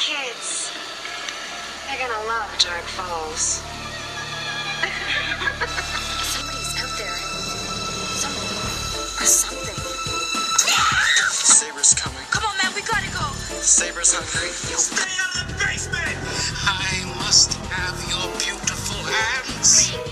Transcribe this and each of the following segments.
kids. They're gonna love Dark Falls. Somebody's out there. Somebody. Or something. Saber's coming. Come on, man, we gotta go. Saber's hungry. Stay out of the basement! I must have your beautiful hands.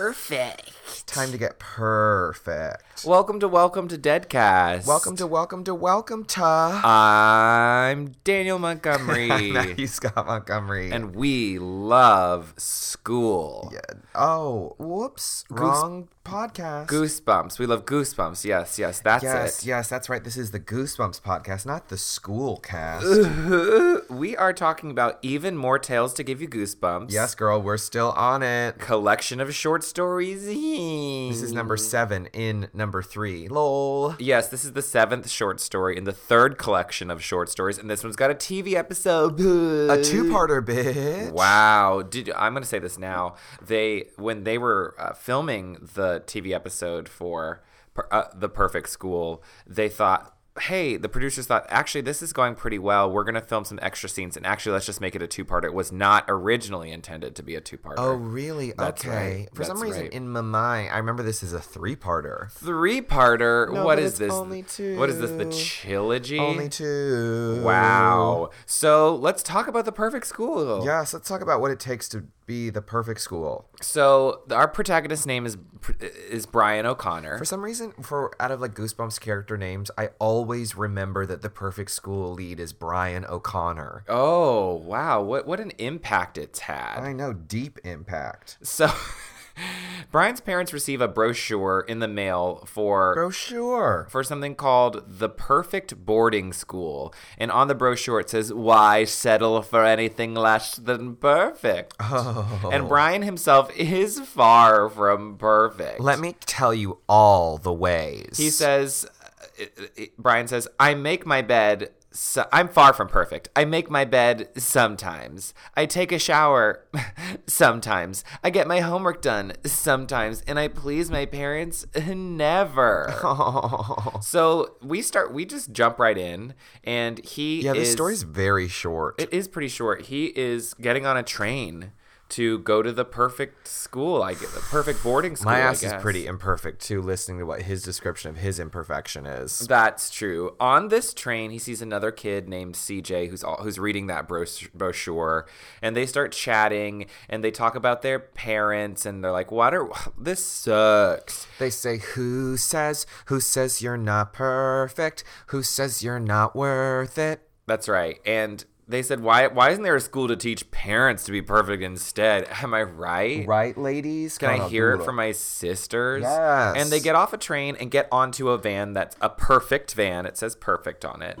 Perfect. Time to get perfect. Welcome to Welcome to Deadcast. Welcome to welcome to welcome to. I'm Daniel Montgomery. Matthew Scott Montgomery. and we love school. Yeah. oh, whoops, wrong podcast. Goosebumps. We love goosebumps. Yes, yes, that's yes, it. yes, that's right. This is the Goosebumps podcast, not the school cast. We are talking about even more tales to give you goosebumps. yes, girl, we're still on it. Collection of short stories. This is number seven in number three. Lol. Yes, this is the seventh short story in the third collection of short stories, and this one's got a TV episode. A two-parter, bitch. Wow. Did I'm going to say this now. They when they were uh, filming the TV episode for per, uh, the Perfect School, they thought, "Hey, the producers thought actually this is going pretty well. We're going to film some extra scenes and actually let's just make it a two part. It was not originally intended to be a two part. Oh, really? That's okay. right. For some reason, right. in my mind, I remember this is a three-parter. Three-parter. No, what is this? only two. What is this? The trilogy? Only two. Wow. So let's talk about the Perfect School. Yes, let's talk about what it takes to be the perfect school. So our protagonist's name is is Brian O'Connor. For some reason, for out of like Goosebumps character names, I always remember that the perfect school lead is Brian O'Connor. Oh wow! What what an impact it's had. I know, deep impact. So, Brian's parents receive a brochure in the mail for Brochure. for something called the Perfect Boarding School, and on the brochure it says, "Why settle for anything less than perfect?" Oh. And Brian himself is far from perfect. Let me tell you all the ways. He says, uh, Brian says, I make my bed. So, I'm far from perfect. I make my bed sometimes. I take a shower sometimes. I get my homework done sometimes. And I please my parents never. So we start, we just jump right in. And he Yeah, is, story's very short. It is pretty short. He is getting on a train to go to the perfect school. I get the perfect boarding school. My I ass is pretty imperfect too, listening to what his description of his imperfection is. That's true. On this train, he sees another kid named CJ who's all, who's reading that brochure, and they start chatting and they talk about their parents and they're like, "What are this sucks." They say, Who says, who says you're not perfect? Who says you're not worth it? That's right. And they said, "Why why isn't there a school to teach parents to be perfect instead?" Am I right? Right, ladies? Can I Come on, hear it Google. from my sisters? Yes. And they get off a train and get onto a van that's a perfect van. It says perfect on it.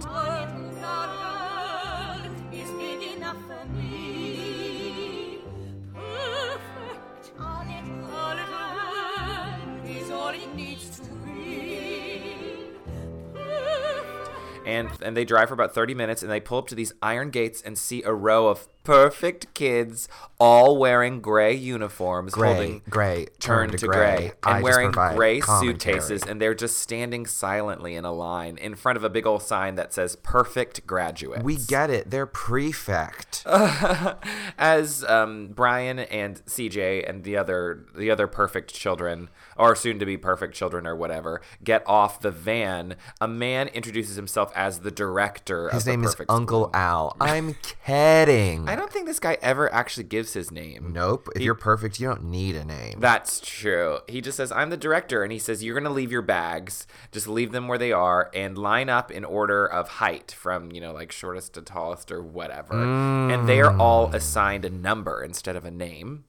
And and they drive for about 30 minutes and they pull up to these iron gates and see a row of perfect kids all wearing gray uniforms Gray, holding gray, turned to gray, I and just wearing gray suitcases and they're just standing silently in a line in front of a big old sign that says perfect graduates We get it. They're prefect. as um, Brian and CJ and the other the other perfect children or soon to be perfect children or whatever get off the van a man introduces himself as the director His of the name is Uncle School. Al. I'm kidding. I don't think this guy ever actually gives his name. Nope. If He- you're perfect, you don't need a name. That's true. He just says, I'm the director. And he says, You're going to leave your bags. Just leave them where they are and line up in order of height from, you know, like shortest to tallest or whatever. And they are all mm. assigned a number instead of a name.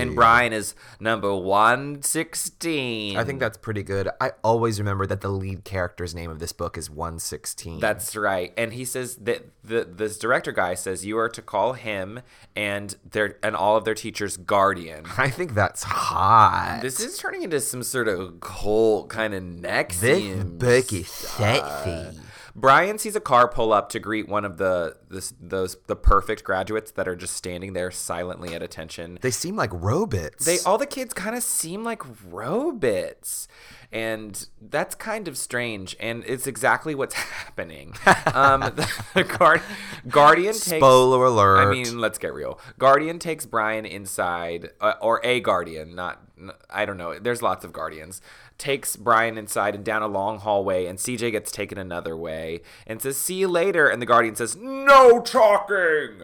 And Brian is number 116. I think that's pretty good. I always remember that the lead character's name of this book is 116. That's right. And he says that the this director guy says you are to call him and their and all of their teachers guardian. I think that's hot. This is turning into some sort of cult kind of next. this book is sexy. Brian sees a car pull up to greet one of the this, those the perfect graduates that are just standing there silently at attention. They seem like robots. They all the kids kind of seem like robots, and that's kind of strange. And it's exactly what's happening. um, the, the guard, guardian takes. Spoiler alert. I mean, let's get real. Guardian takes Brian inside, uh, or a guardian, not I don't know. There's lots of guardians. Takes Brian inside and down a long hallway, and CJ gets taken another way and says, "See you later." And the guardian says, "No talking."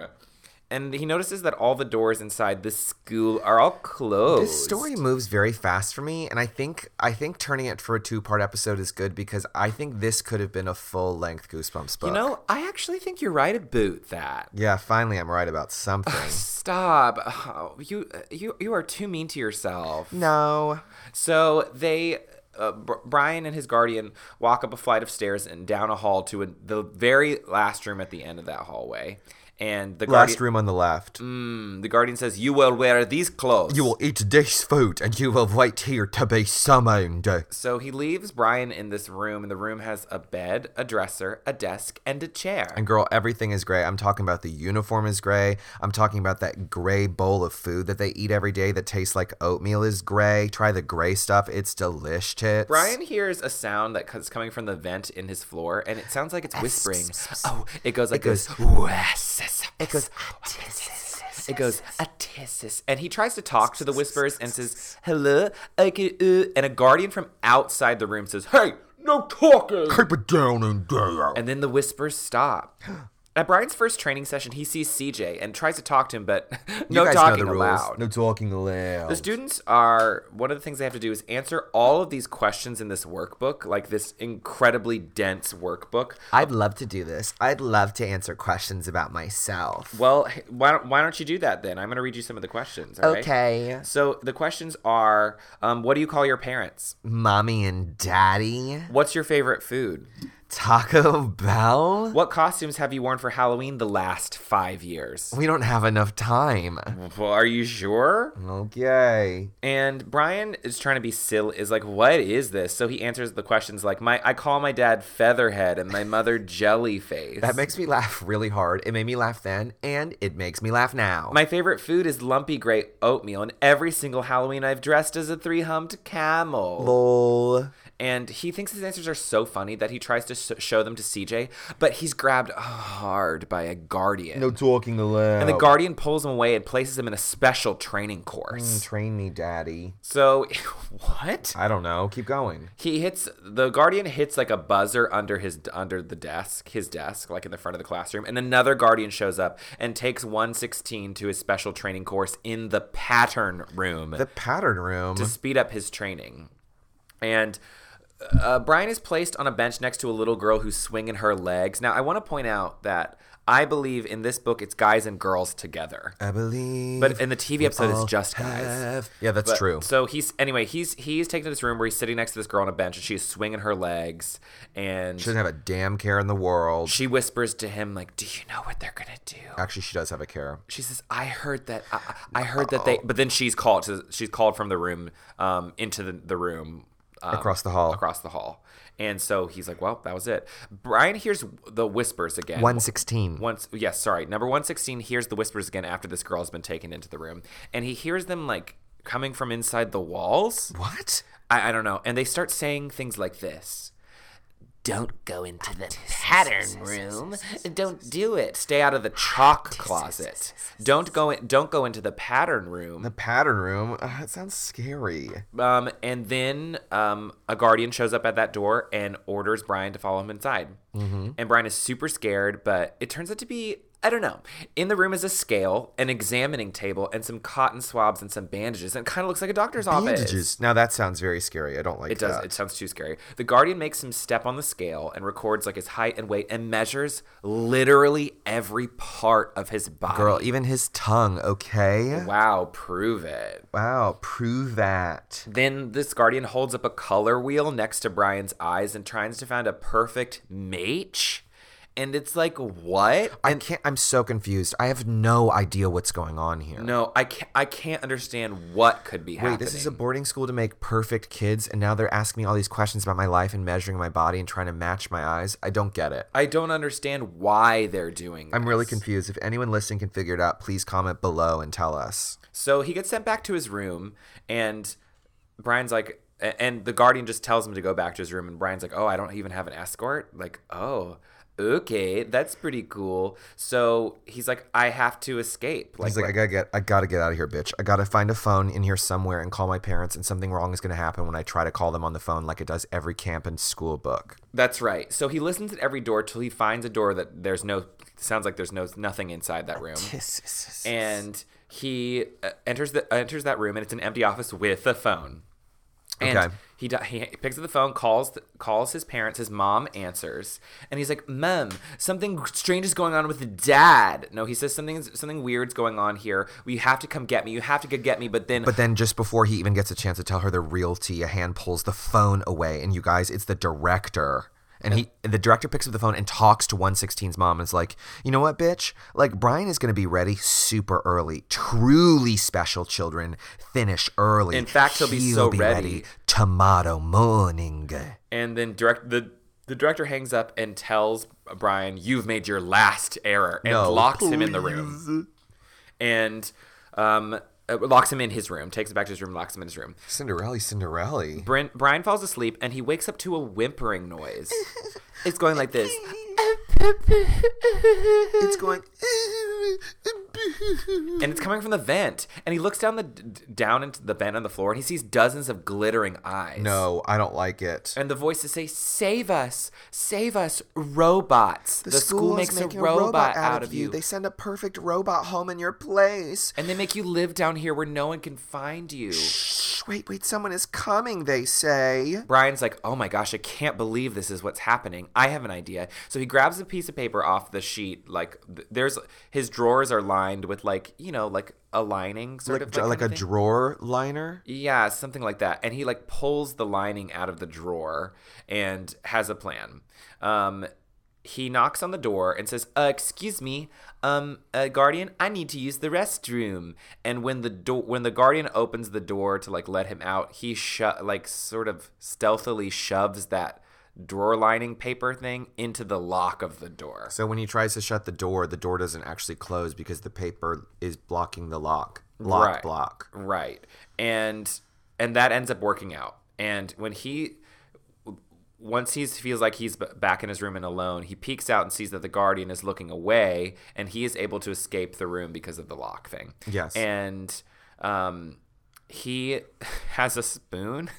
And he notices that all the doors inside the school are all closed. This story moves very fast for me, and I think I think turning it for a two part episode is good because I think this could have been a full length Goosebumps book. You know, I actually think you're right about that. Yeah, finally I'm right about something. Stop. Oh, you you you are too mean to yourself. no. So they, uh, Br- Brian and his guardian walk up a flight of stairs and down a hall to a, the very last room at the end of that hallway. And the Last guardian, room on the left. Mm, the guardian says, "You will wear these clothes." You will eat this food and you will wait here to be summoned. So he leaves Brian in this room, and the room has a bed, a dresser, a desk, and a chair. And girl, everything is gray. I'm talking about the uniform is gray. I'm talking about that gray bowl of food that they eat every day that tastes like oatmeal is gray. Try the gray stuff. It's delish tits. Brian hears a sound that is coming from the vent in his floor, and it sounds like it's whispering. Oh, it goes like It goes, this. It goes. It goes atissis, and he tries to talk to the whispers and says hello, okay, uh," and a guardian from outside the room says, "Hey, no talking." Keep it down in there. And then the whispers stop. At Brian's first training session, he sees CJ and tries to talk to him, but no talking allowed. No talking allowed. The students are one of the things they have to do is answer all of these questions in this workbook, like this incredibly dense workbook. I'd love to do this. I'd love to answer questions about myself. Well, why don't, why don't you do that then? I'm going to read you some of the questions. all right? Okay. So the questions are um, What do you call your parents? Mommy and daddy. What's your favorite food? Taco Bell? What costumes have you worn for Halloween the last five years? We don't have enough time. Well, are you sure? Okay. And Brian is trying to be silly, is like, what is this? So he answers the questions like, my I call my dad Featherhead and my mother Jellyface. That makes me laugh really hard. It made me laugh then, and it makes me laugh now. my favorite food is lumpy gray oatmeal, and every single Halloween I've dressed as a three humped camel. Lol. And he thinks his answers are so funny that he tries to s- show them to CJ, but he's grabbed hard by a guardian. No talking allowed. and the guardian pulls him away and places him in a special training course. Mm, Train me, daddy. So, what? I don't know. Keep going. He hits the guardian hits like a buzzer under his under the desk, his desk, like in the front of the classroom, and another guardian shows up and takes 116 to his special training course in the pattern room The pattern room. to speed up his training. And uh, Brian is placed on a bench next to a little girl who's swinging her legs. Now, I want to point out that I believe in this book it's guys and girls together. I believe. But in the TV episode, it's just guys. have- Yeah, that's But- true. So he's anyway. He's he's taken to this room where he's sitting next to this girl on a bench, and she's swinging her legs, and She doesn't have a damn care in the world. she whispers to him like, "Do you know what they're gonna do?" Actually, she does have a care. She says, "I heard that. I, I heard that they." But then she's called. To, she's called from the room um, into the the room um, Across the hall. Across the hall. And so he's like, "Well, that was it." Brian hears the whispers again. 116. Once, yes, sorry, number one sixteen hears the whispers again after this girl has been taken into the room, and he hears them like coming from inside the walls. What? I, I don't know, and they start saying things like this. Don't go into the pattern room. Don't do it. Stay out of the chalk closet. Don't go in, don't go into the pattern room. The pattern room? Uh, it sounds scary. Um, and then um, a guardian shows up at that door and orders Brian to follow him inside. And Brian is super scared, but it turns out to be I don't know. In the room is a scale, an examining table, and some cotton swabs and some bandages. And it kind of looks like a doctor's office. Bandages. Now that sounds very scary. I don't like It does. that. It sounds too scary. The Guardian makes him step on the scale and records like his height and weight and measures literally every part of his body. Girl, even his tongue, okay? Wow, prove it. Wow, prove that. Then this guardian holds up a color wheel next to Brian's eyes and tries to find a perfect match. And it's like, what? I can't I'm so confused. I have no idea what's going on here. No, I can't. I can't understand what could be happening. Wait, this is a boarding school to make perfect kids, and now they're asking me all these questions about my life and measuring my body and trying to match my eyes. I don't get it. I don't understand why they're doing. I'm really confused. If anyone listening can figure it out, please comment below and tell us. So he gets sent back to his room, and Brian's like, and the guardian just tells him to go back to his room, and Brian's like, oh, I don't even have an escort. Like, oh, okay, that's pretty cool. So he's like, I have to escape. He's like, I gotta get, I gotta get out of here, bitch. I gotta find a phone in here somewhere and call my parents, and something wrong is gonna happen when I try to call them on the phone, like it does every camp and school book. That's right. So he listens at every door till he finds a door that there's no sounds like there's no nothing inside that room. And he uh, enters the enters that room and it's an empty office with a phone. And Okay. He, he picks up the phone, calls calls his parents. His mom answers, and he's like, "Mom, something strange is going on with Dad." No, he says something something weird's going on here. We have to come get me. You have to get me. But then But then, just before he even gets a chance to tell her the real tea, a hand pulls the phone away, and you guys, it's the director. And he, the director picks up the phone and talks to 116's mom and is like, you know what, bitch? Like, Brian is going to be ready super early. Truly special children finish early. In fact, he'll be so ready. tomorrow morning. And then direct the the director hangs up and tells Brian, "You've made your last error," and No, locks him in the room. And um, uh, locks him in his room. Takes him back to his room. Locks him in his room. Cinderella, Cinderella. Brin- Brian falls asleep and he wakes up to a whimpering noise. it's going like this. It's going. and it's coming from the vent. And he looks down the down into the vent on the floor, and he sees dozens of glittering eyes. No, I don't like it. And the voices say, "Save us! Save us, robots! The, school, is makes a making robot, out of you." They send a perfect robot home in your place. and they make you live down here where no one can find you. Shh, wait, wait, someone is coming, they say. Brian's like, "Oh my gosh, I can't believe this is what's happening. I have an idea." So he grabs a piece of paper off the sheet. Like th- there's his drawers are lined with like you know like a lining sort Like, of dr- like a kind of thing. drawer liner. Yeah, something like that. And he like pulls the lining out of the drawer and has a plan. Um, he knocks on the door and says, uh, "Excuse me, um, uh, guardian, I need to use the restroom." And when the door, when the guardian opens the door to like let him out, he shut like sort of stealthily shoves that drawer lining paper thing into the lock of the door. So when he tries to shut the door, the door doesn't actually close because the paper is blocking the lock. Lock Right. block. Right. And and that ends up working out. And when he once he feels like he's back in his room and alone, he peeks out and sees that the guardian is looking away, and he is able to escape the room because of the lock thing. Yes. And um, he has a spoon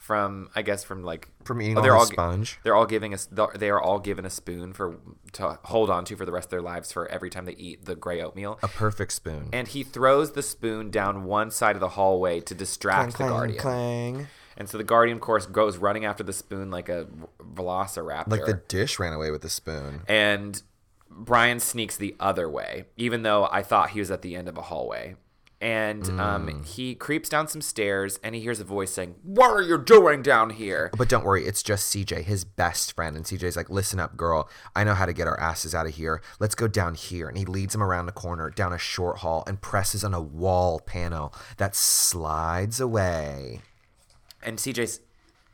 from, I guess, from like From eating oh, they're the all gi- sponge? They're all giving us. They are all given a spoon for to hold on to for the rest of their lives for every time they eat the gray oatmeal A perfect spoon. and he throws the spoon down one side of the hallway to distract the guardian. clang. And so the guardian, of course, goes running after the spoon like a velociraptor. Like the dish ran away with the spoon. and Brian sneaks the other way, even though I thought he was at the end of a hallway. And Mm. um, he creeps down some stairs and he hears a voice saying, What are you doing down here? But don't worry, it's just CJ, his best friend. And CJ's like, listen up, girl. I know how to get our asses out of here. Let's go down here. And he leads him around a corner, down a short hall, and presses on a wall panel that slides away. and CJ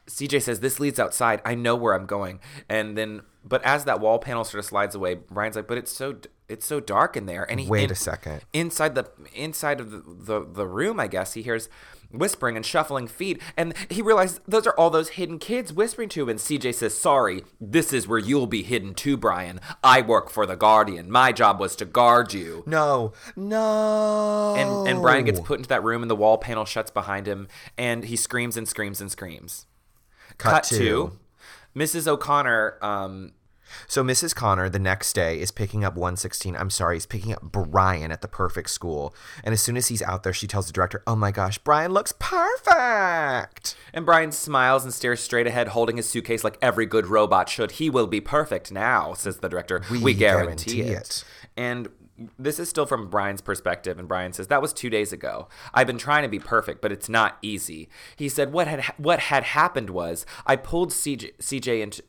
CJ says this leads outside. I know where I'm going. And then but as that wall panel sort of slides away, Brian's like, "But it's so d- it's so dark in there." And he Wait a second. Inside the inside of the, the the room, I guess, he hears whispering and shuffling feet and he realizes those are all those hidden kids whispering to him and CJ says, "Sorry, this is where you'll be hidden too, Brian. I work for the Guardian. My job was to guard you." No, no. And and Brian gets put into that room and the wall panel shuts behind him and he screams and screams and screams. cut, to. Mrs. O'Connor um, So Mrs. Connor the next day is picking up 116. I'm sorry, he's picking up Brian at the perfect school. And as soon as he's out there, she tells the director, "Oh my gosh, Brian looks perfect." And Brian smiles and stares straight ahead, holding his suitcase like every good robot should. He will be perfect now, says the director. We, We guarantee, guarantee it. it. And this is still from Brian's perspective, and Brian says that was two days ago. I've been trying to be perfect, but it's not easy. He said what had what had happened was I pulled CJ, CJ into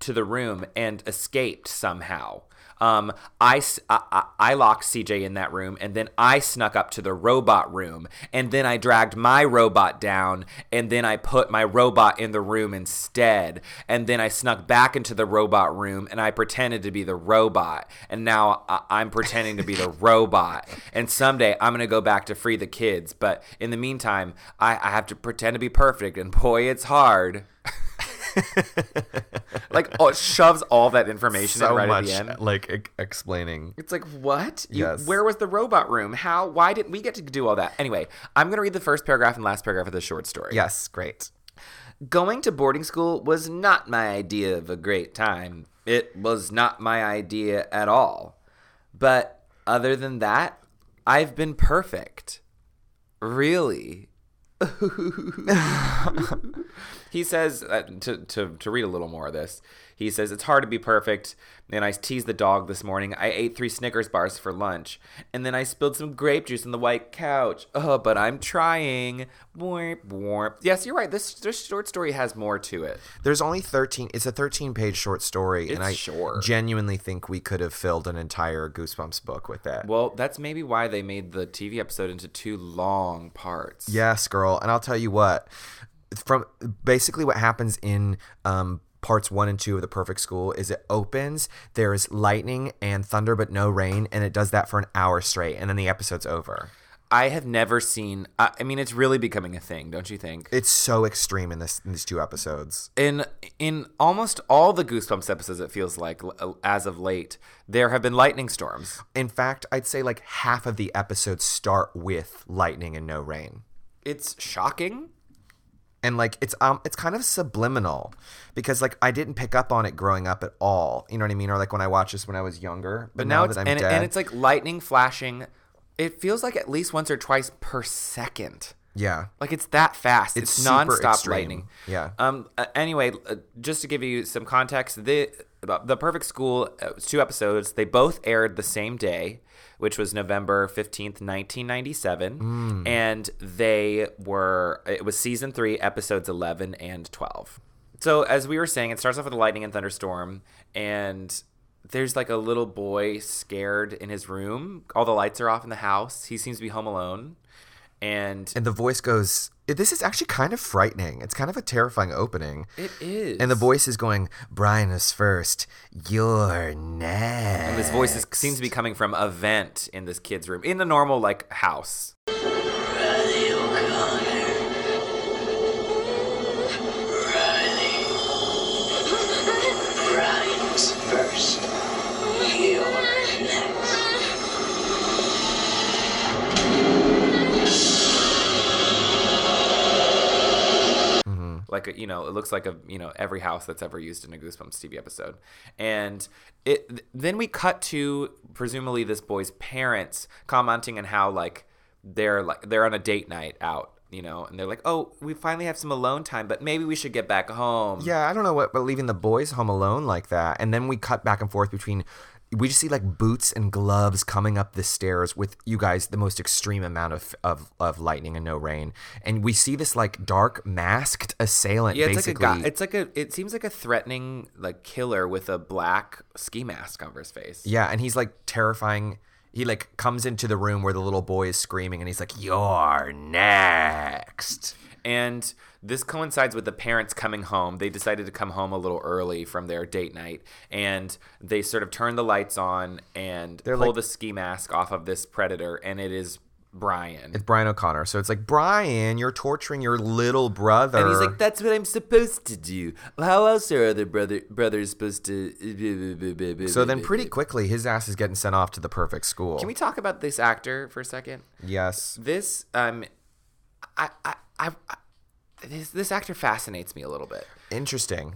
to the room and escaped somehow. Um, I, I- I- I locked CJ in that room and then I snuck up to the robot room and then I dragged my robot down and then I put my robot in the room instead. And then I snuck back into the robot room and I pretended to be the robot. And now I- I'm pretending to be the robot. And someday I'm going to go back to free the kids. But in the meantime, I, I have to pretend to be perfect. And boy, it's hard. like oh, it shoves all that information in So right much at the end. like e- explaining. It's like what? You, Yes. Where was the robot room? How? Why didn't we get to do all that? Anyway, I'm gonna read the first paragraph and last paragraph of the short story. Yes, great. Going to boarding school was not my idea of a great time. It was not my idea at all. But other than that, I've been perfect. Really. he says uh, to, to to read a little more of this. He says it's hard to be perfect. And I teased the dog this morning. I ate three Snickers bars for lunch, and then I spilled some grape juice on the white couch. Oh, but I'm trying. Warp, warp. Yes, you're right. This this short story has more to it. There's only 13. It's a 13 page short story, and I short. genuinely think we could have filled an entire Goosebumps book with that. Well, that's maybe why they made the TV episode into two long parts. Yes, girl. And I'll tell you what, from basically what happens in um, parts one and two of The Perfect School is it opens, there's lightning and thunder, but no rain, and it does that for an hour straight, and then the episode's over. I have never seen. I I mean, it's really becoming a thing, don't you think? It's so extreme in this in these two episodes. in in almost all the Goosebumps episodes, it feels like l- as of late, there have been lightning storms. In fact, I'd say like half of the episodes start with lightning and no rain. It's shocking. And like it's um it's kind of subliminal because like I didn't pick up on it growing up at all. You know what I mean? Or like when I watched this when I was younger. But, But now, now, it's that I'm and, dead, and it's like lightning flashing. It feels like at least once or twice per second. yeah, Like it's that fast. It's It's, nonstop extreme. lightning. Yeah. Um. uh, anyway, uh, just to give you some context, the the Perfect School uh, two episodes. They both aired the same day, which was November fifteenth, nineteen ninety seven, Mm. and they were it was season three, episodes eleven and twelve. So as we were saying, it starts off with a lightning and thunderstorm, and there's like a little boy scared in his room. All the lights are off in the house. He seems to be home alone. And and the voice goes. This is actually kind of frightening. It's kind of a terrifying opening. It is. And the voice is going, Brian is first. You're next. And this voice is, seems to be coming from a vent in this kid's room, in the normal like house. Brian's first. Like a, you know, it looks like a you know every house that's ever used in a Goosebumps TV episode. And it th- then we cut to presumably this boy's parents commenting on how like they're like they're on a date night out. You know, and they're like, "Oh, we finally have some alone time, but maybe we should get back home." Yeah, I don't know what, but leaving the boys home alone like that, and then we cut back and forth between. We just see like boots and gloves coming up the stairs with you guys the most extreme amount of of, of lightning and no rain, and we see this like dark masked assailant. Yeah, it's basically. like a guy. It's like a. It seems like a threatening like killer with a black ski mask over his face. yeah, and he's like terrifying. He like comes into the room where the little boy is screaming, and he's like, "You're next." And this coincides with the parents coming home. They decided to come home a little early from their date night, and they sort of turn the lights on and They're pull like- the ski mask off of this predator, and it is Brian. It's Brian O'Connor. So it's like, Brian, you're torturing your little brother. and he's like, "That's what I'm supposed to do. How else are other brother brothers supposed to?" so then pretty quickly, his ass is getting sent off to the perfect school. Can we talk about this actor for a second? Yes. This um, I I I. This, this actor fascinates me a little bit Interesting.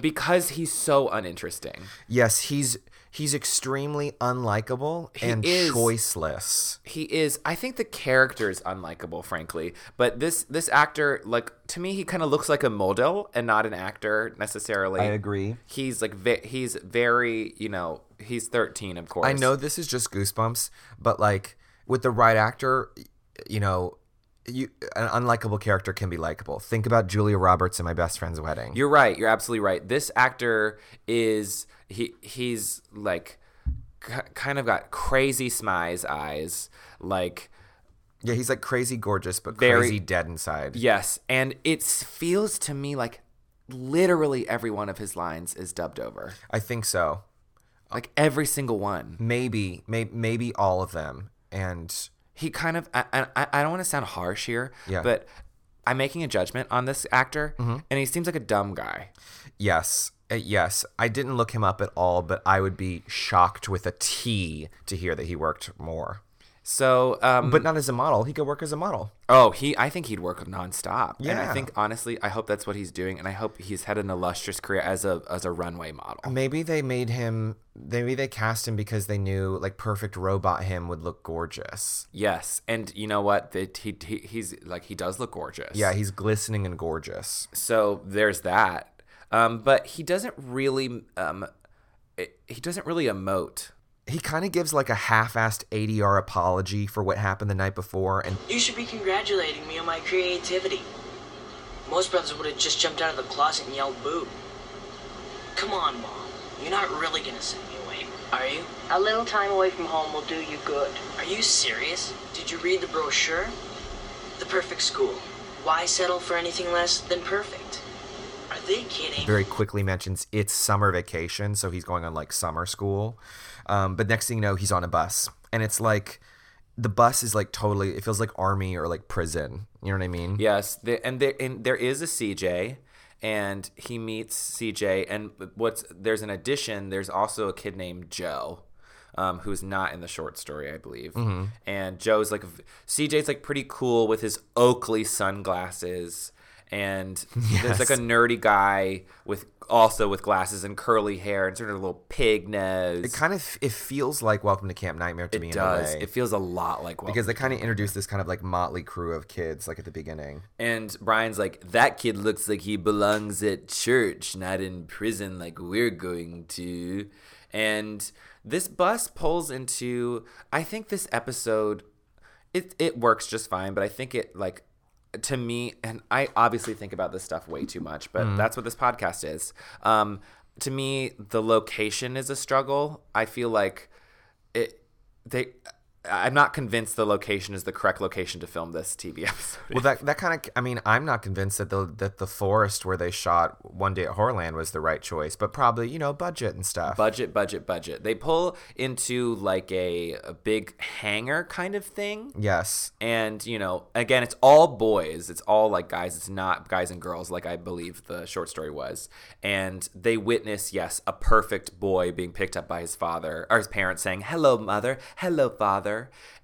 because he's so uninteresting. Yes, he's he's extremely unlikable and is. choiceless. He is. I think the character is unlikable, frankly. But this this actor, like to me, he kind of looks like a model and not an actor necessarily. I agree. He's like ve- he's very you know he's thirteen of course. I know this is just goosebumps, but like with the right actor, you know, you an unlikable character can be likable. Think about Julia Roberts in My Best Friend's Wedding. You're right. You're absolutely right. This actor is he he's like k- kind of got crazy smize eyes like yeah, he's like crazy gorgeous, but Very- crazy dead inside. yes and it feels to me like literally every one of his lines is dubbed over I think so. like every single one Maybe, may, maybe all of them. And he kind of I, I, I don't want to sound harsh here Yeah. but i'm making a judgment on this actor Mm-hmm. and he seems like a dumb guy yes, uh, yes, I didn't look him up at all, but I would be shocked with a T to hear that he worked more. So um But not as a model. He could work as a model. Oh, he! I think he'd work nonstop. and I think honestly, I hope that's what he's doing, and I hope he's had an illustrious career as a as a runway model. Maybe they made him. Maybe they cast him because they knew like perfect robot him would look gorgeous. Yes, and you know what? That he, he he's like he does look gorgeous. Yeah, he's glistening and gorgeous. So there's that. Um, but he doesn't really um, it, he doesn't really emote. He kind of gives like a half-assed ADR apology for what happened the night before, and You should be congratulating me on my creativity. Most brothers would have just jumped out of the closet and yelled boo. Come on, Mom. You're not really gonna send me away, are you? A little time away from home will do you good. Are you serious? Did you read the brochure? The perfect school. Why settle for anything less than perfect? Are they kidding? very quickly mentions it's summer vacation, so he's going on like summer school. Um, but next thing you know, he's on a bus, and it's like the bus is like totally. It feels like army or like prison. You know what I mean? Yes, the, and there and there is a CJ, and he meets CJ, and what's there's an addition. There's also a kid named Joe. Um, who's not in the short story, I believe. Mm-hmm. And Joe's like, CJ's like pretty cool with his Oakley sunglasses, and there's like a nerdy guy with also with glasses and curly hair and sort of a little pig nose. It kind of it feels like Welcome to Camp Nightmare to It me does. in a way. It feels a lot like because they kind of introduced this kind of like motley crew of kids like at the beginning. And Brian's like, that kid looks like he belongs at church, not in prison like we're going to. And this bus pulls into, I think this episode, it, it works just fine, but I think it like, to me, and I obviously think about this stuff way too much, but that's what this podcast is. Um, to me, the location is a struggle. I feel like it, they, I'm not convinced the location is the correct location to film this TV episode. Well, that that kind of I mean, I'm not convinced that the that the forest where they shot One Day at Horrorland was the right choice, but probably you know budget and stuff. budget budget budget. They pull into like a, a big hangar kind of thing. Yes, and you know again it's all boys. It's all like guys. It's not guys and girls like i believe the short story was. And they witness yes a perfect boy being picked up by his father or his parents saying hello mother. Hello father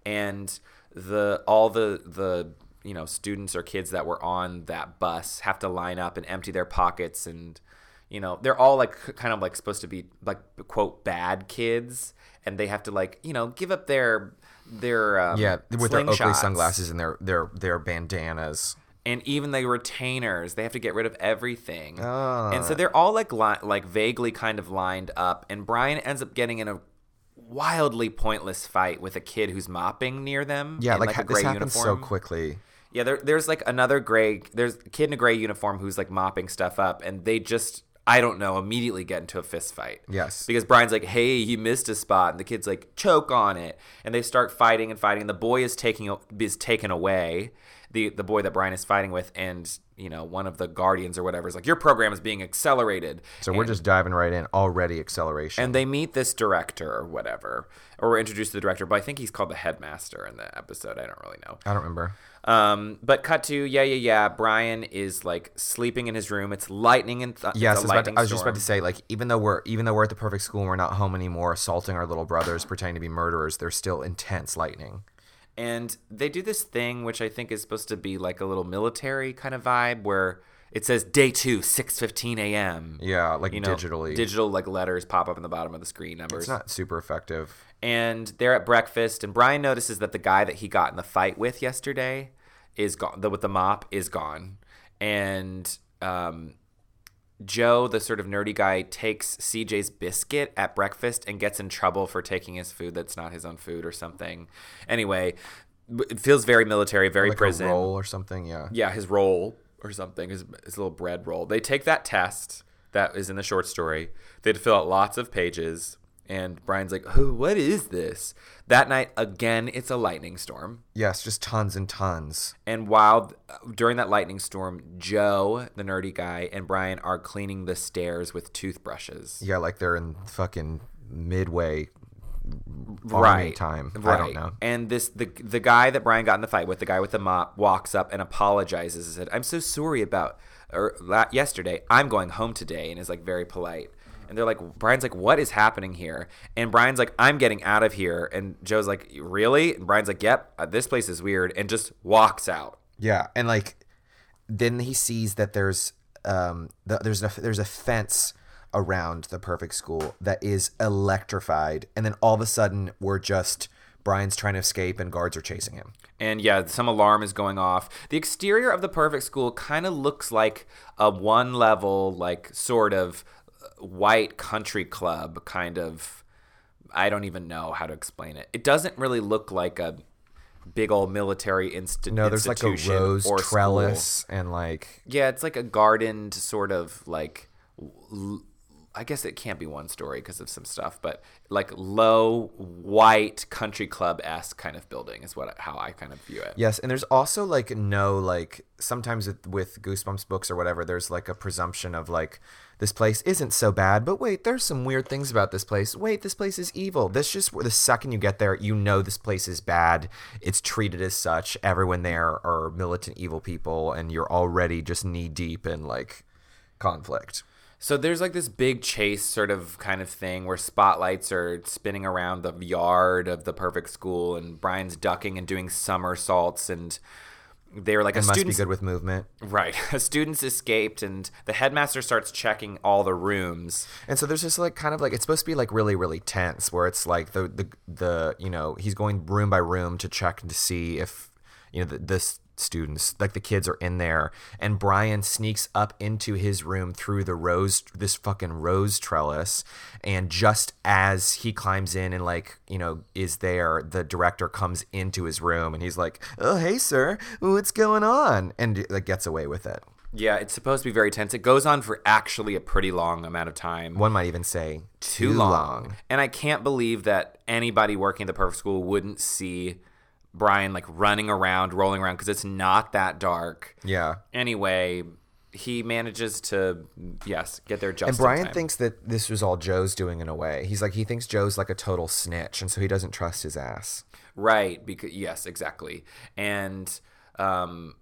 and the all the the you know students or kids that were on that bus have to line up and empty their pockets and you know they're all like kind of like supposed to be like quote bad kids and they have to like you know give up their their um, yeah, with their Oakley sunglasses and their their their bandanas. and even the retainers they have to get rid of everything Ah. and so they're all like li- like vaguely kind of lined up and brian ends up getting in a wildly pointless fight with a kid who's mopping near them Yeah, in, like, like, ha- a this gray happens uniform so quickly. yeah, there, there's like another gray. There's a kid in a gray uniform who's like mopping stuff up, and they just, I don't know, immediately get into a fist fight. Yes. Because Brian's like, "Hey, you missed a spot," and the kid's like, "Choke on it," and they start fighting and fighting. And The boy is taking is taken away. The the boy that Brian is fighting with, and you know, one of the guardians or whatever is like, "Your program is being accelerated." So we're just diving right in already. Acceleration. and they meet this director or whatever, or we're introduced to the director, but I think he's called the headmaster in the episode. I don't really know. I don't remember. Um, but cut to yeah, yeah, yeah. Brian is like sleeping in his room. It's lightning and th- Yes, I was, to- I was just about to say, like, even though we're even though we're at the perfect school and we're not home anymore, assaulting our little brothers, pretending to be murderers, there's still intense lightning. And they do this thing which I think is supposed to be like a little military kind of vibe where it says day two, 6.15 a.m. Yeah, like You know, digitally. Digital like letters pop up in the bottom of the screen numbers it's not super effective. and they're at breakfast and brian notices that the guy that he got in the fight with yesterday is gone the, with the mop is gone and um, joe the sort of nerdy guy takes cj's biscuit at breakfast and gets in trouble for taking his food that's not his own food or something anyway it feels very military very Like prison roll or something. Yeah. yeah, his roll or something, his, his little bread roll. They take that test that is in the short story. They had to fill out lots of pages. And Brian's like, oh, what is this? That night, again, it's a lightning storm. Yes, just tons and tons. And while during that lightning storm, Joe, the nerdy guy, and Brian are cleaning the stairs with toothbrushes. Yeah, like they're in fucking midway right time. Right. I don't know. And this the the guy that Brian got in the fight with, the guy with the mop, walks up and apologizes and said, "I'm so sorry about or la- yesterday. I'm going home today," and is like very polite. And they're like, Brian's like, "What is happening here?" And Brian's like, "I'm getting out of here." And Joe's like, "Really?" And Brian's like, "Yep, uh, this place is weird," and just walks out. Yeah, and like then he sees that there's um the, there's a there's a fence around the perfect school that is electrified, and then all of a sudden we're just Brian's trying to escape and guards are chasing him. And yeah, some alarm is going off. The exterior of the perfect school kind of looks like a one level, like sort of white country club kind of. I don't even know how to explain it. It doesn't really look like a big old military insti- No, there's like a rose trellis school. and like Yeah, it's like a gardened sort of like. I guess it can't be one story because of some stuff, but like low white country club esque kind of building is what how I kind of view it. Yes, and there's also like no like sometimes with, with Goosebumps books or whatever, there's like a presumption of like this place isn't so bad, but wait, there's some weird things about this place. Wait, this place is evil. This just the second you get there, you know this place is bad. It's treated as such. Everyone there are militant evil people, and you're already just knee deep in like conflict. So there's like this big chase sort of kind of thing where spotlights are spinning around the yard of the perfect school and Brian's ducking and doing somersaults and they're like It a must be student's good with movement. right. A student's escaped and the headmaster starts checking all the rooms. And so there's just like kind of like it's supposed to be like really really tense where it's like the the the you know he's going room by room to check and to see if you know the, the s- students like the kids are in there and Brian sneaks up into his room through the rose this fucking rose trellis and just as he climbs in and like you know is there the director comes into his room and he's like oh hey sir what's going on and like gets away with it Yeah, it's supposed to be very tense. It goes on for actually a pretty long amount of time. one might even say too long. And I can't believe that anybody working at the perfect school wouldn't see Brian like running around, rolling around because it's not that dark. yeah Anyway, he manages to yes get there just. And Brian time. thinks that this was all Joe's doing in a way. He's like he thinks Joe's like a total snitch, and so he doesn't trust his ass. right because yes exactly and um,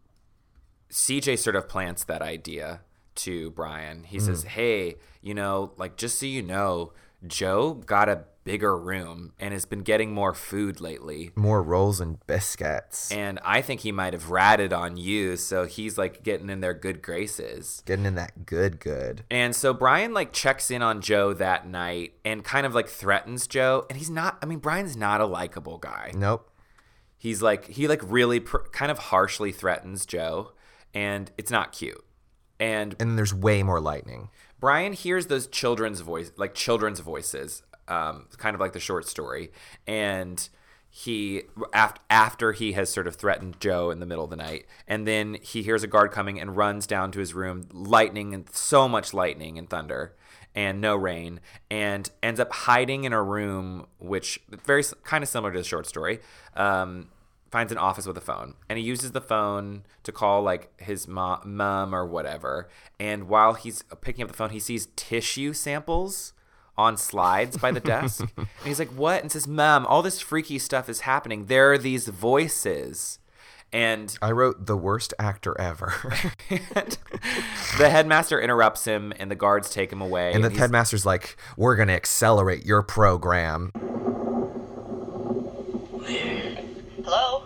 CJ sort of plants that idea to Brian. He says, "Hey, you know, like just so you know, Joe got a bigger room and has been getting more food lately." More rolls and biscuits, And I think he might have ratted on you, so he's like getting in their good graces. getting in that good good. And so Brian like checks in on Joe that night and kind of like threatens Joe. And he's not, I mean, Brian's not a likable guy. Nope. He's like, he like really pr- kind of harshly threatens Joe, and it's not cute. And And there's way more lightning. Brian hears those children's voice, like children's voices, um, kind of like the short story, and he after after he has sort of threatened Joe in the middle of the night, and then he hears a guard coming and runs down to his room, lightning and so much lightning and thunder, and no rain, and ends up hiding in a room which very kind of similar to the short story. Um, finds an office with a phone and he uses the phone to call like his mom, mom or whatever and while he's picking up the phone he sees tissue samples on slides by the desk and he's like what and says mom all this freaky stuff is happening there are these voices and I wrote the worst actor ever, the headmaster interrupts him and the guards take him away and the he's- headmaster's like, "We're gonna accelerate your program." Hello?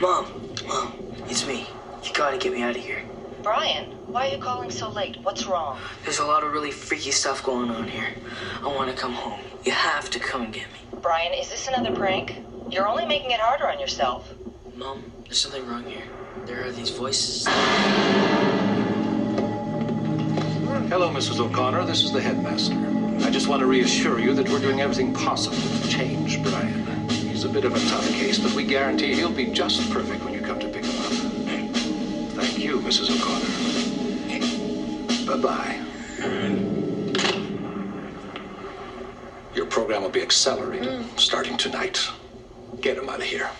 Mom, Mom, it's me. You gotta get me out of here. Brian, why are you calling so late? What's wrong? There's a lot of really freaky stuff going on here. I wanna come home. You have to come and get me. Brian, is this another prank? You're only making it harder on yourself. Mom, there's something wrong here. There are these voices. Hello, Mrs. O'Connor. This is the headmaster. I just want to reassure you that we're doing everything possible to change Brian. He's a bit of a tough case, but we guarantee he'll be just perfect when Mrs. O'Connor. Bye-bye. Your program will be accelerated mm. starting tonight. Get him out of here.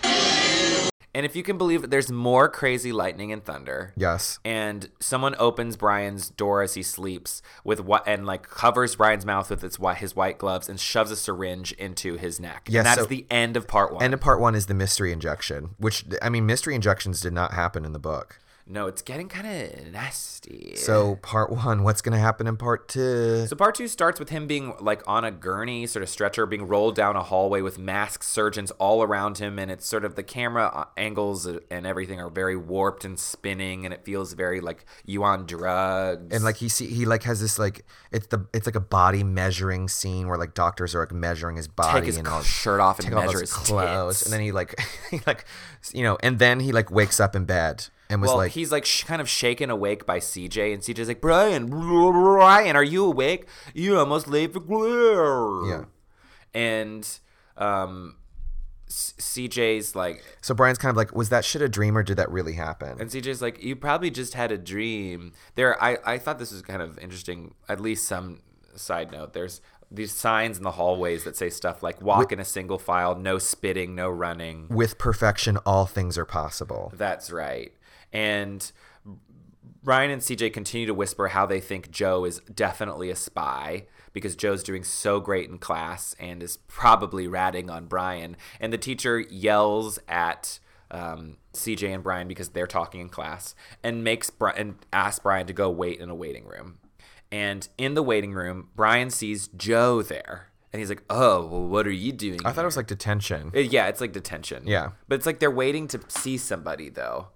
And if you can believe it, there's more crazy lightning and thunder. Yes. And someone opens Brian's door as he sleeps with what and like covers Brian's mouth with its white his white gloves and shoves a syringe into his neck. Yes, and that is so- the end of part one. End of part one is the mystery injection, which I mean, mystery injections did not happen in the book. No, it's getting kind of nasty. So part one, what's going to happen in part two? So part two starts with him being like on a gurney, sort of stretcher, being rolled down a hallway with masked surgeons all around him, and it's sort of the camera uh, angles and everything are very warped and spinning, and it feels very like you on drugs. and like he see he like has this like it's the it's like a body measuring scene where like doctors are like measuring his body take his and all shirt off and measure his clothes, tits. and then he like he like you know, and then he like wakes up in bed and was well, like, he's like sh- kind of shaken awake by CJ, and CJ's like, Brian, Brian, are you awake? You're almost late for class. Yeah. And um, CJ's like, so Brian's kind of like, was that shit a dream or did that really happen? and CJ's like, you probably just had a dream. There, I, I thought this was kind of interesting. At least some side note. There's these signs in the hallways that say stuff like "walk in a single file, no spitting, no running." With perfection, all things are possible. That's right. And Brian and CJ continue to whisper how they think Joe is definitely a spy because Joe's doing so great in class and is probably ratting on Brian. And the teacher yells at um, CJ and Brian because they're talking in class and makes Brian and asks Brian to go wait in a waiting room. And in the waiting room, Brian sees Joe there. And he's like, "Oh, well, what are you doing?" I thought it was like detention. Uh, Yeah, it's like detention. Yeah. But it's like they're waiting to see somebody though.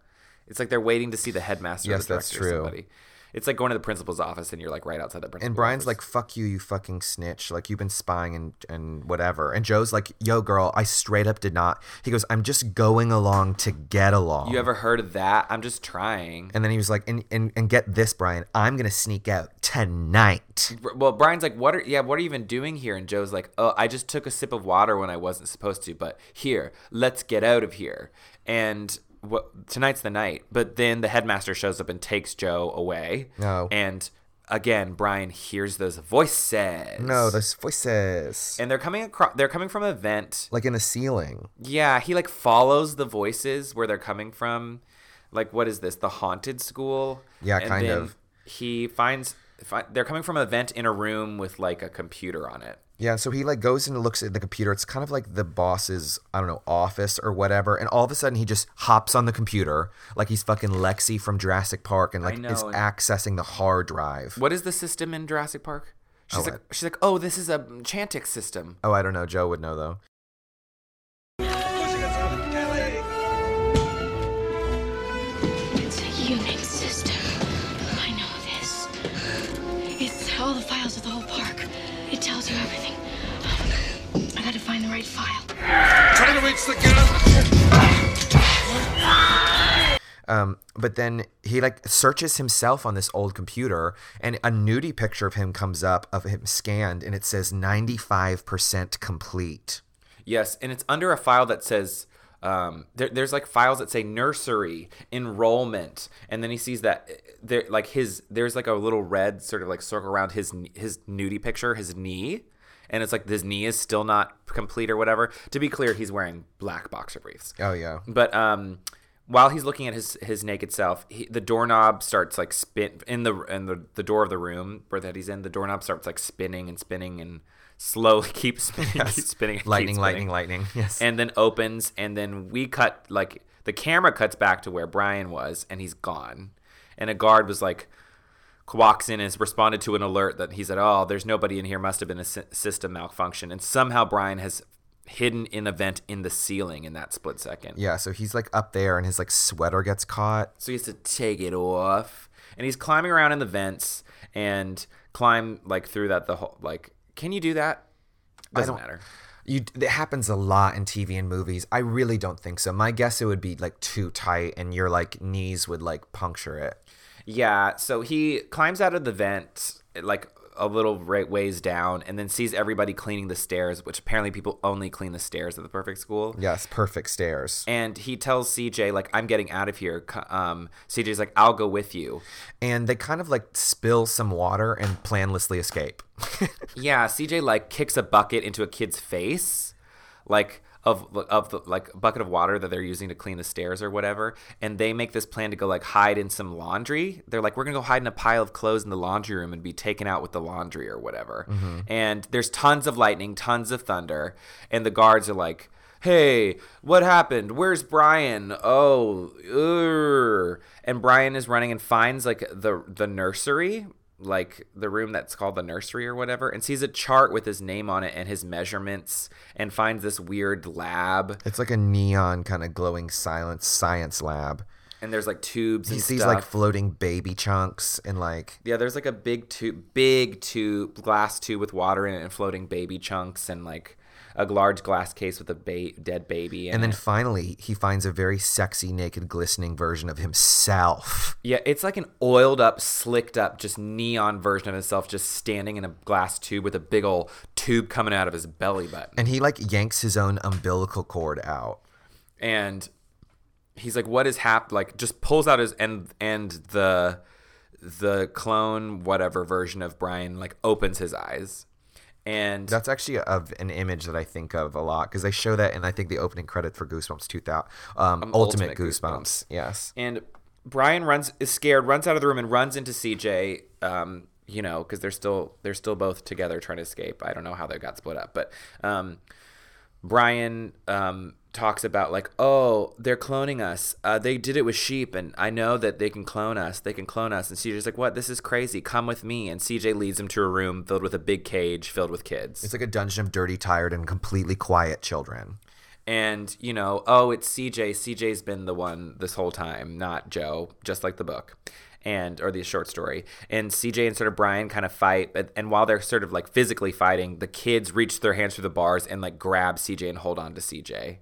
It's like they're waiting to see the headmaster Yes, the that's true. somebody. It's like going to the principal's office and you're like right outside the principal's And Brian's office. like, "Fuck you, you fucking snitch! Like you've been spying and and whatever." And Joe's like, "Yo, girl, I straight up did not." He goes, "I'm just going along to get along." You ever heard of that? I'm just trying. And then he was like, "And and, and get this, Brian, I'm gonna sneak out tonight." Well, Brian's like, "What are yeah, what are you even doing here?" And Joe's like, "Oh, I just took a sip of water when I wasn't supposed to, but here, let's get out of here." And what tonight's the night. But then the headmaster shows up and takes Joe away. No. And again, Brian hears those voices. No, those voices, and they're coming across. They're coming from a vent. like in the ceiling. Yeah, he like follows the voices where they're coming from. Like, what is this? The haunted school? Yeah, And kind of. He finds fi- they're coming from a vent in a room with like a computer on it. Yeah, so he like goes and looks at the computer. It's kind of like the boss's, I don't know, office or whatever. And all of a sudden he just hops on the computer like he's fucking Lexi from Jurassic Park and like know, is and- accessing the hard drive. What is the system in Jurassic Park? She's Oh, like, I- she's like, oh, this is a Chantix system. Oh, I don't know. Joe would know though. Gotta find the right file. Trying to reach the gun. Um, but then he like searches himself on this old computer, and a nudie picture of him comes up of him scanned, and it says ninety five percent complete. Yes, and it's under a file that says um, there, there's like files that say nursery enrollment, and then he sees that uh, there like his there's like a little red sort of like circle around his his nudie picture, his knee, and it's like his knee is still not complete or whatever. To be clear, he's wearing black boxer briefs. Oh yeah. But um, while he's looking at his his naked self, he, the doorknob starts like spin in the in the, the door of the room where that he's in. The doorknob starts like spinning and spinning and slowly keeps spinning, keeps spinning, and keeps Lightning, spinning. lightning, lightning. Yes. and then opens, and then we cut like the camera cuts back to where Brian was, and he's gone. And a guard was like walks in and has responded to an alert that he said, "Oh, there's nobody in here. Must have been a system malfunction." And somehow Brian has hidden in a vent in the ceiling in that split second. Yeah, so he's like up there and his like sweater gets caught. So he has to take it off. And he's climbing around in the vents and climb like through that the whole like can you do that? Doesn't matter. You it happens a lot in TV and movies. I really don't think so. My guess it would be like too tight and your like knees would like puncture it. Yeah, so he climbs out of the vent like a little right ways down and then sees everybody cleaning the stairs, which apparently people only clean the stairs at the perfect school. Yes, perfect stairs. And he tells CJ like I'm getting out of here. Um CJ's like I'll go with you. And they kind of like spill some water and planlessly escape. Yeah, CJ like kicks a bucket into a kid's face, like of of the like bucket of water that they're using to clean the stairs or whatever. And they make this plan to go like hide in some laundry. They're like, we're gonna go hide in a pile of clothes in the laundry room and be taken out with the laundry or whatever. Mm-hmm. And there's tons of lightning, tons of thunder, and the guards are like. Hey, what happened? Where's Brian? Oh, ugh." and Brian is running and finds like the the nursery like the room that's called the nursery or whatever and sees a chart with his name on it and his measurements and finds this weird lab It's like a neon kind of glowing silence science lab. and there's like tubes He and sees stuff. like floating baby chunks and like yeah there's like a big tube big tube glass tube with water in it and floating baby chunks and like a large glass case with a ba- dead baby and then it. finally he finds a very sexy naked glistening version of himself. yeah it's like an oiled up slicked up just neon version of himself just standing in a glass tube with a big old tube coming out of his belly button And he like yanks his own umbilical cord out. and he's like what is hap like just pulls out his and and the the clone whatever version of brian like opens his eyes and That's actually of an image that I think of a lot because they show that and I think the opening credit for Goosebumps 2000, um, Ultimate, Ultimate Goosebumps. Goosebumps. Yes. and brian runs is scared runs out of the room and runs into cj um you know because they're still they're still both together trying to escape i don't know how they got split up but um brian um talks about like oh they're cloning us. Uh, they did it with sheep and i know that they can clone us. They can clone us. And cj's like what? This is crazy. Come with me. And cj leads him to a room filled with a big cage filled with kids. It's like a dungeon of dirty, tired, and completely quiet children. and you know, oh, it's CJ. CJ's been the one this whole time, not Joe, just like the book, and or the short story. And CJ and sort of Brian kind of fight, but and while they're sort of like physically fighting, the kids reach their hands through the bars and like grab CJ and hold on to CJ,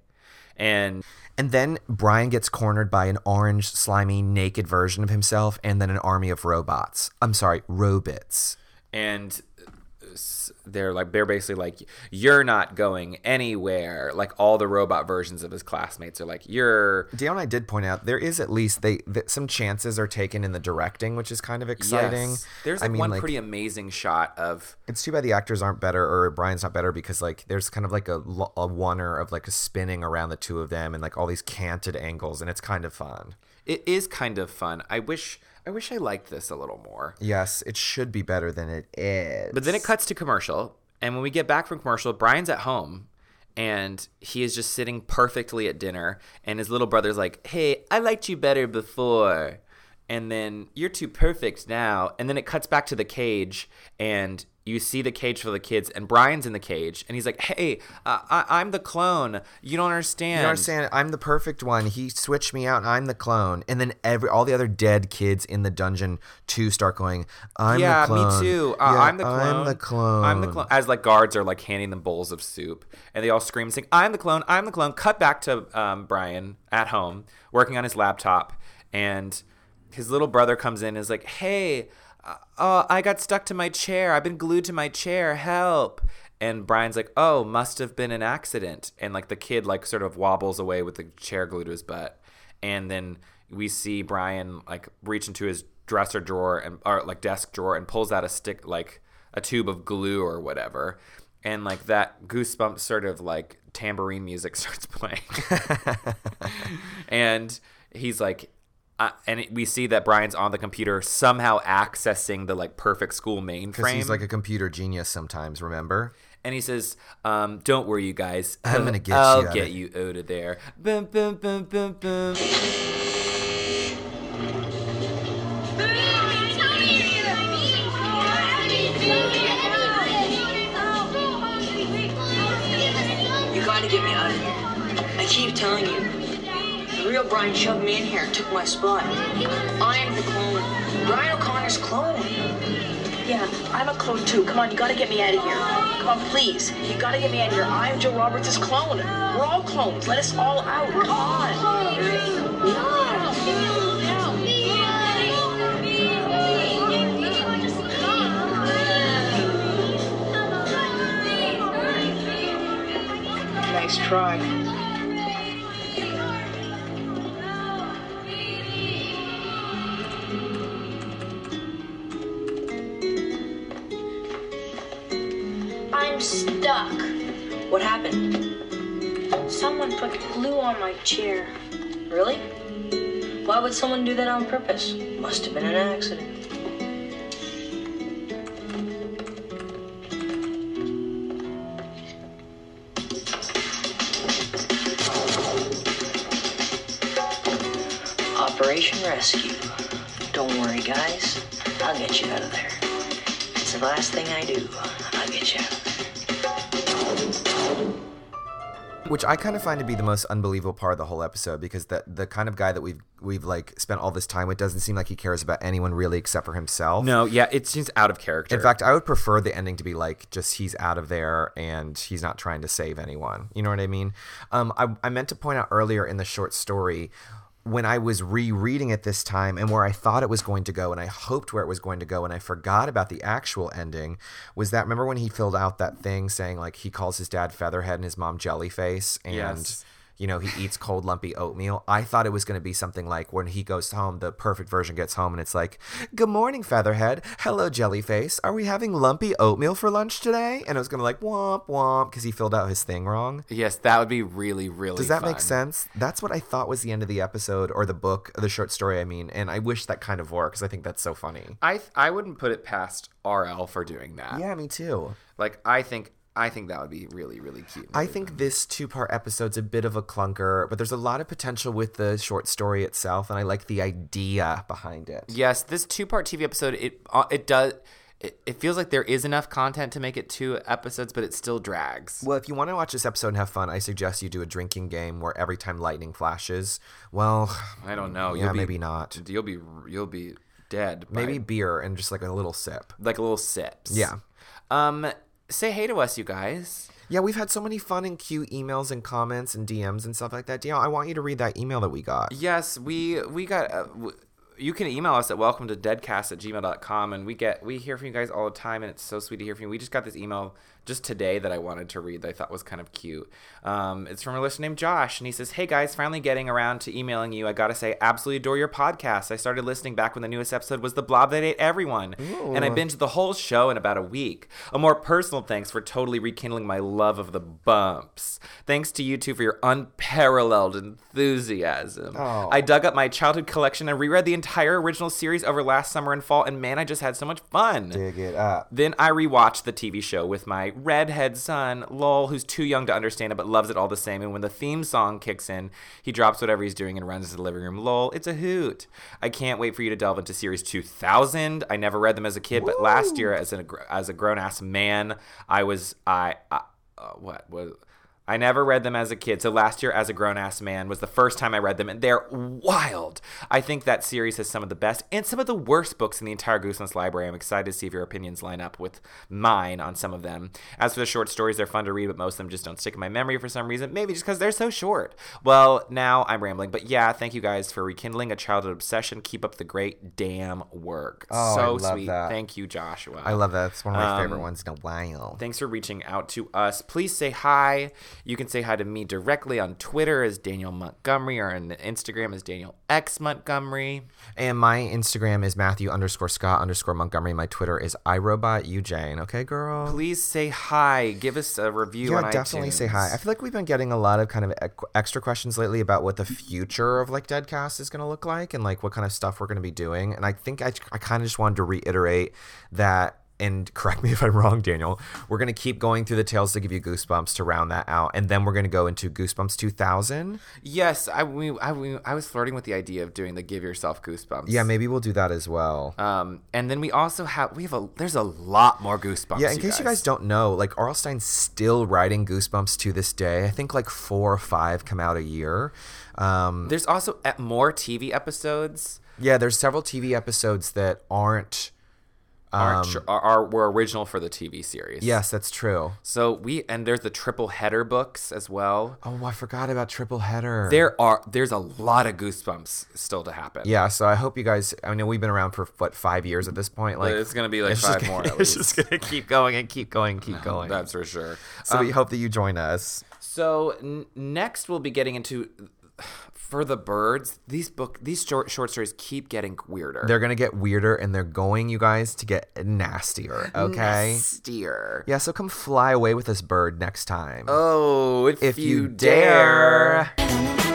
and And then Brian gets cornered by an orange, slimy, naked version of himself, and then an army of robots. I'm sorry, robots. and they're like they're basically like you're not going anywhere like all the robot versions of his classmates are like you're and I did point out there is at least they that some chances are taken in the directing, which is kind of exciting. Yes. there's I like mean, one like, pretty amazing shot of It's too bad the actors aren't better or Brian's not better because like there's kind of like a, a oneer of like a spinning around the two of them and like all these canted angles and it's kind of fun. It is kind of fun. I wish I wish I liked this a little more. Yes, it should be better than it is. But then it cuts to commercial, and when we get back from commercial, Brian's at home and he is just sitting perfectly at dinner and his little brother's like, "Hey, I liked you better before." And then you're too perfect now. And then it cuts back to the cage and you see the cage for the kids and Brian's in the cage and he's like, "Hey, uh, I- I'm the clone. You don't understand." You don't understand? I'm the perfect one. He switched me out, I'm the clone. And then every all the other dead kids in the dungeon too start going. I'm yeah, the clone. Yeah, me too. Uh, Yeah, I'm the clone. I'm the clone. I'm the clone. As like guards are like handing them bowls of soup, and they all scream, saying, "I'm the clone! I'm the clone!" Cut back to um, Brian at home working on his laptop, and his little brother comes in and is like, "Hey, uh, uh, I got stuck to my chair. I've been glued to my chair. Help!" And Brian's like, "Oh, must have been an accident." And like the kid like sort of wobbles away with the chair glued to his butt, and then we see Brian like reach into his dresser drawer and or like desk drawer and pulls out a stick like a tube of glue or whatever and like that goosebumps sort of like tambourine music starts playing and he's like uh, and it, we see that Brian's on the computer somehow accessing the like perfect school Because mainframe he's like a computer genius sometimes. Remember? and he says, um, "Don't worry, you guys. I'm gonna get I'll you out get of- you out of there." Boom, boom, boom, boom, boom. You guys telling you. Brian shoved me in here and took my spot. I am the clone. Brian O'Connor's clone. Yeah, I'm a clone too. Come on, you gotta get me out of here. Come on, please. You gotta get me out of here. I'm Joe Roberts' clone. We're all clones. Let us all out. Come on. Nice try. Happened? Someone put glue on my chair. Really? Why would someone do that on purpose? Must have been an accident. Operation Rescue. Don't worry, guys. I'll get you out of there. It's the last thing I do. I'll get you out of there. Which I kind of find to be the most unbelievable part of the whole episode because the the kind of guy that we've we've like spent all this time with doesn't seem like he cares about anyone really except for himself. No, yeah, it seems out of character. In fact, I would prefer the ending to be like just he's out of there and he's not trying to save anyone. You know what I mean? Um, I, I meant to point out earlier in the short story when I was rereading it this time and where I thought it was going to go and I hoped where it was going to go and I forgot about the actual ending was that remember when he filled out that thing saying like he calls his dad Featherhead and his mom Jellyface and Yes. You know he eats cold lumpy oatmeal. I thought it was going to be something like when he goes home the perfect version gets home and it's like good morning Featherhead hello Jellyface are we having lumpy oatmeal for lunch today and it was going to like womp womp because he filled out his thing wrong. yes, that would be really, really. Does that make sense? That's what I thought was the end of the episode or the book, the short story. I mean, and I wish that kind of worked because I think that's so funny. I th- I wouldn't put it past RL for doing that. Yeah, me too. Like I think I think that would be really really cute. I think this two part episode's a bit of a clunker, but there's a lot of potential with the short story itself, and I like the idea behind it. Yes, this two-part TV episode it uh, it does it, it feels like there is enough content to make it two episodes, but it still drags. Well, if you want to watch this episode and have fun, I suggest you do a drinking game where every time lightning flashes, well, I don't know. yeah, You'll be- maybe not. You'll be you'll be dead. Maybe beer and just like a little sip. like a little sips. Yeah. Um, say hey to us, you guys. Yeah, we've had so many fun and cute emails and comments and DMs and stuff like that. Danielle, I want you to read that email that we got. Yes, we we got. Uh, w- you can email us at welcome to deadcast at gmail.com and we get we hear from you guys all the time and it's so sweet to hear from you we just got this email just today that i wanted to read that i thought was kind of cute. Um, it's from a listener named josh and he says hey guys finally getting around to emailing you. I gotta say absolutely adore your podcast. I started listening back when the newest episode was the blob that ate everyone and i binged the whole show in about a week. A more personal thanks for totally rekindling my love of the bumps. Thanks to you two for your unparalleled enthusiasm. I dug up my childhood collection and reread the entire original series over last summer and fall and man i just had so much fun. Dig it up. then I rewatched the TV show with my redhead son, Lowell, who's too young to understand it but loves it all the same. And when the theme song kicks in, he drops whatever he's doing and runs to the living room. Lowell, it's a hoot. I can't wait for you to delve into series 2000. I never read them as a kid, but last year, as a as a grown ass man, I was I, I uh, what was. I never read them as a kid, so last year, as a grown ass man, was the first time I read them, and they're wild. I think that series has some of the best and some of the worst books in the entire Goosenuts library. I'm excited to see if your opinions line up with mine on some of them. As for the short stories, they're fun to read, but most of them just don't stick in my memory for some reason. Maybe just because they're so short. Well, now I'm rambling, but yeah, thank you guys for rekindling a childhood obsession. Keep up the great damn work. Oh, so I love sweet. that. Thank you, Joshua. I love that. It's one of my favorite Um, ones in a while. Thanks for reaching out to us. Please say hi. You can say hi to me directly on Twitter as Daniel Montgomery or on Instagram as Daniel X Montgomery. And my Instagram is Matthew underscore Scott underscore Montgomery. My Twitter is iRobot iRobotUJane. Okay, girl. Please say hi. Give us a review yeah, definitely say hi. I feel like we've been getting a lot of kind of extra questions lately about what the future of like Deadcast is going to look like and like what kind of stuff we're going to be doing. And I think I, I kind of just wanted to reiterate that and correct me if I'm wrong, Daniel. We're gonna keep going through the tales to give you goosebumps to round that out, and then we're gonna go into Goosebumps 2000. Yes, I, we, I, we, I was flirting with the idea of doing the give yourself goosebumps. Yeah, maybe we'll do that as well. Um, and then we also have we have a there's a lot more goosebumps. Yeah, in case you guys don't know, like R.L. Stine's still writing Goosebumps to this day. I think like four or five come out a year. Um, There's also more TV episodes yeah, there's several TV episodes that aren't. Aren't Um, tr- are, are were original for the TV series. Yes, that's true. So we and there's the triple header books as well. Oh, I forgot about Triple Header. There are there's a lot of goosebumps still to happen. Yeah, so I hope you guys. I know we've been around for what five years at this point. Like it's gonna be like it's five gonna- more. At It's least. just gonna keep going and keep going and keep going. That's for sure. so Um, we hope that you join us. So n- next we'll be getting into for the birds. These book these short short stories keep getting weirder. They're gonna get weirder, and they're going, you guys, to get nastier. Okay. nastier. Yeah. So come fly away with this bird next time. Oh, if, if you, you dare. dare.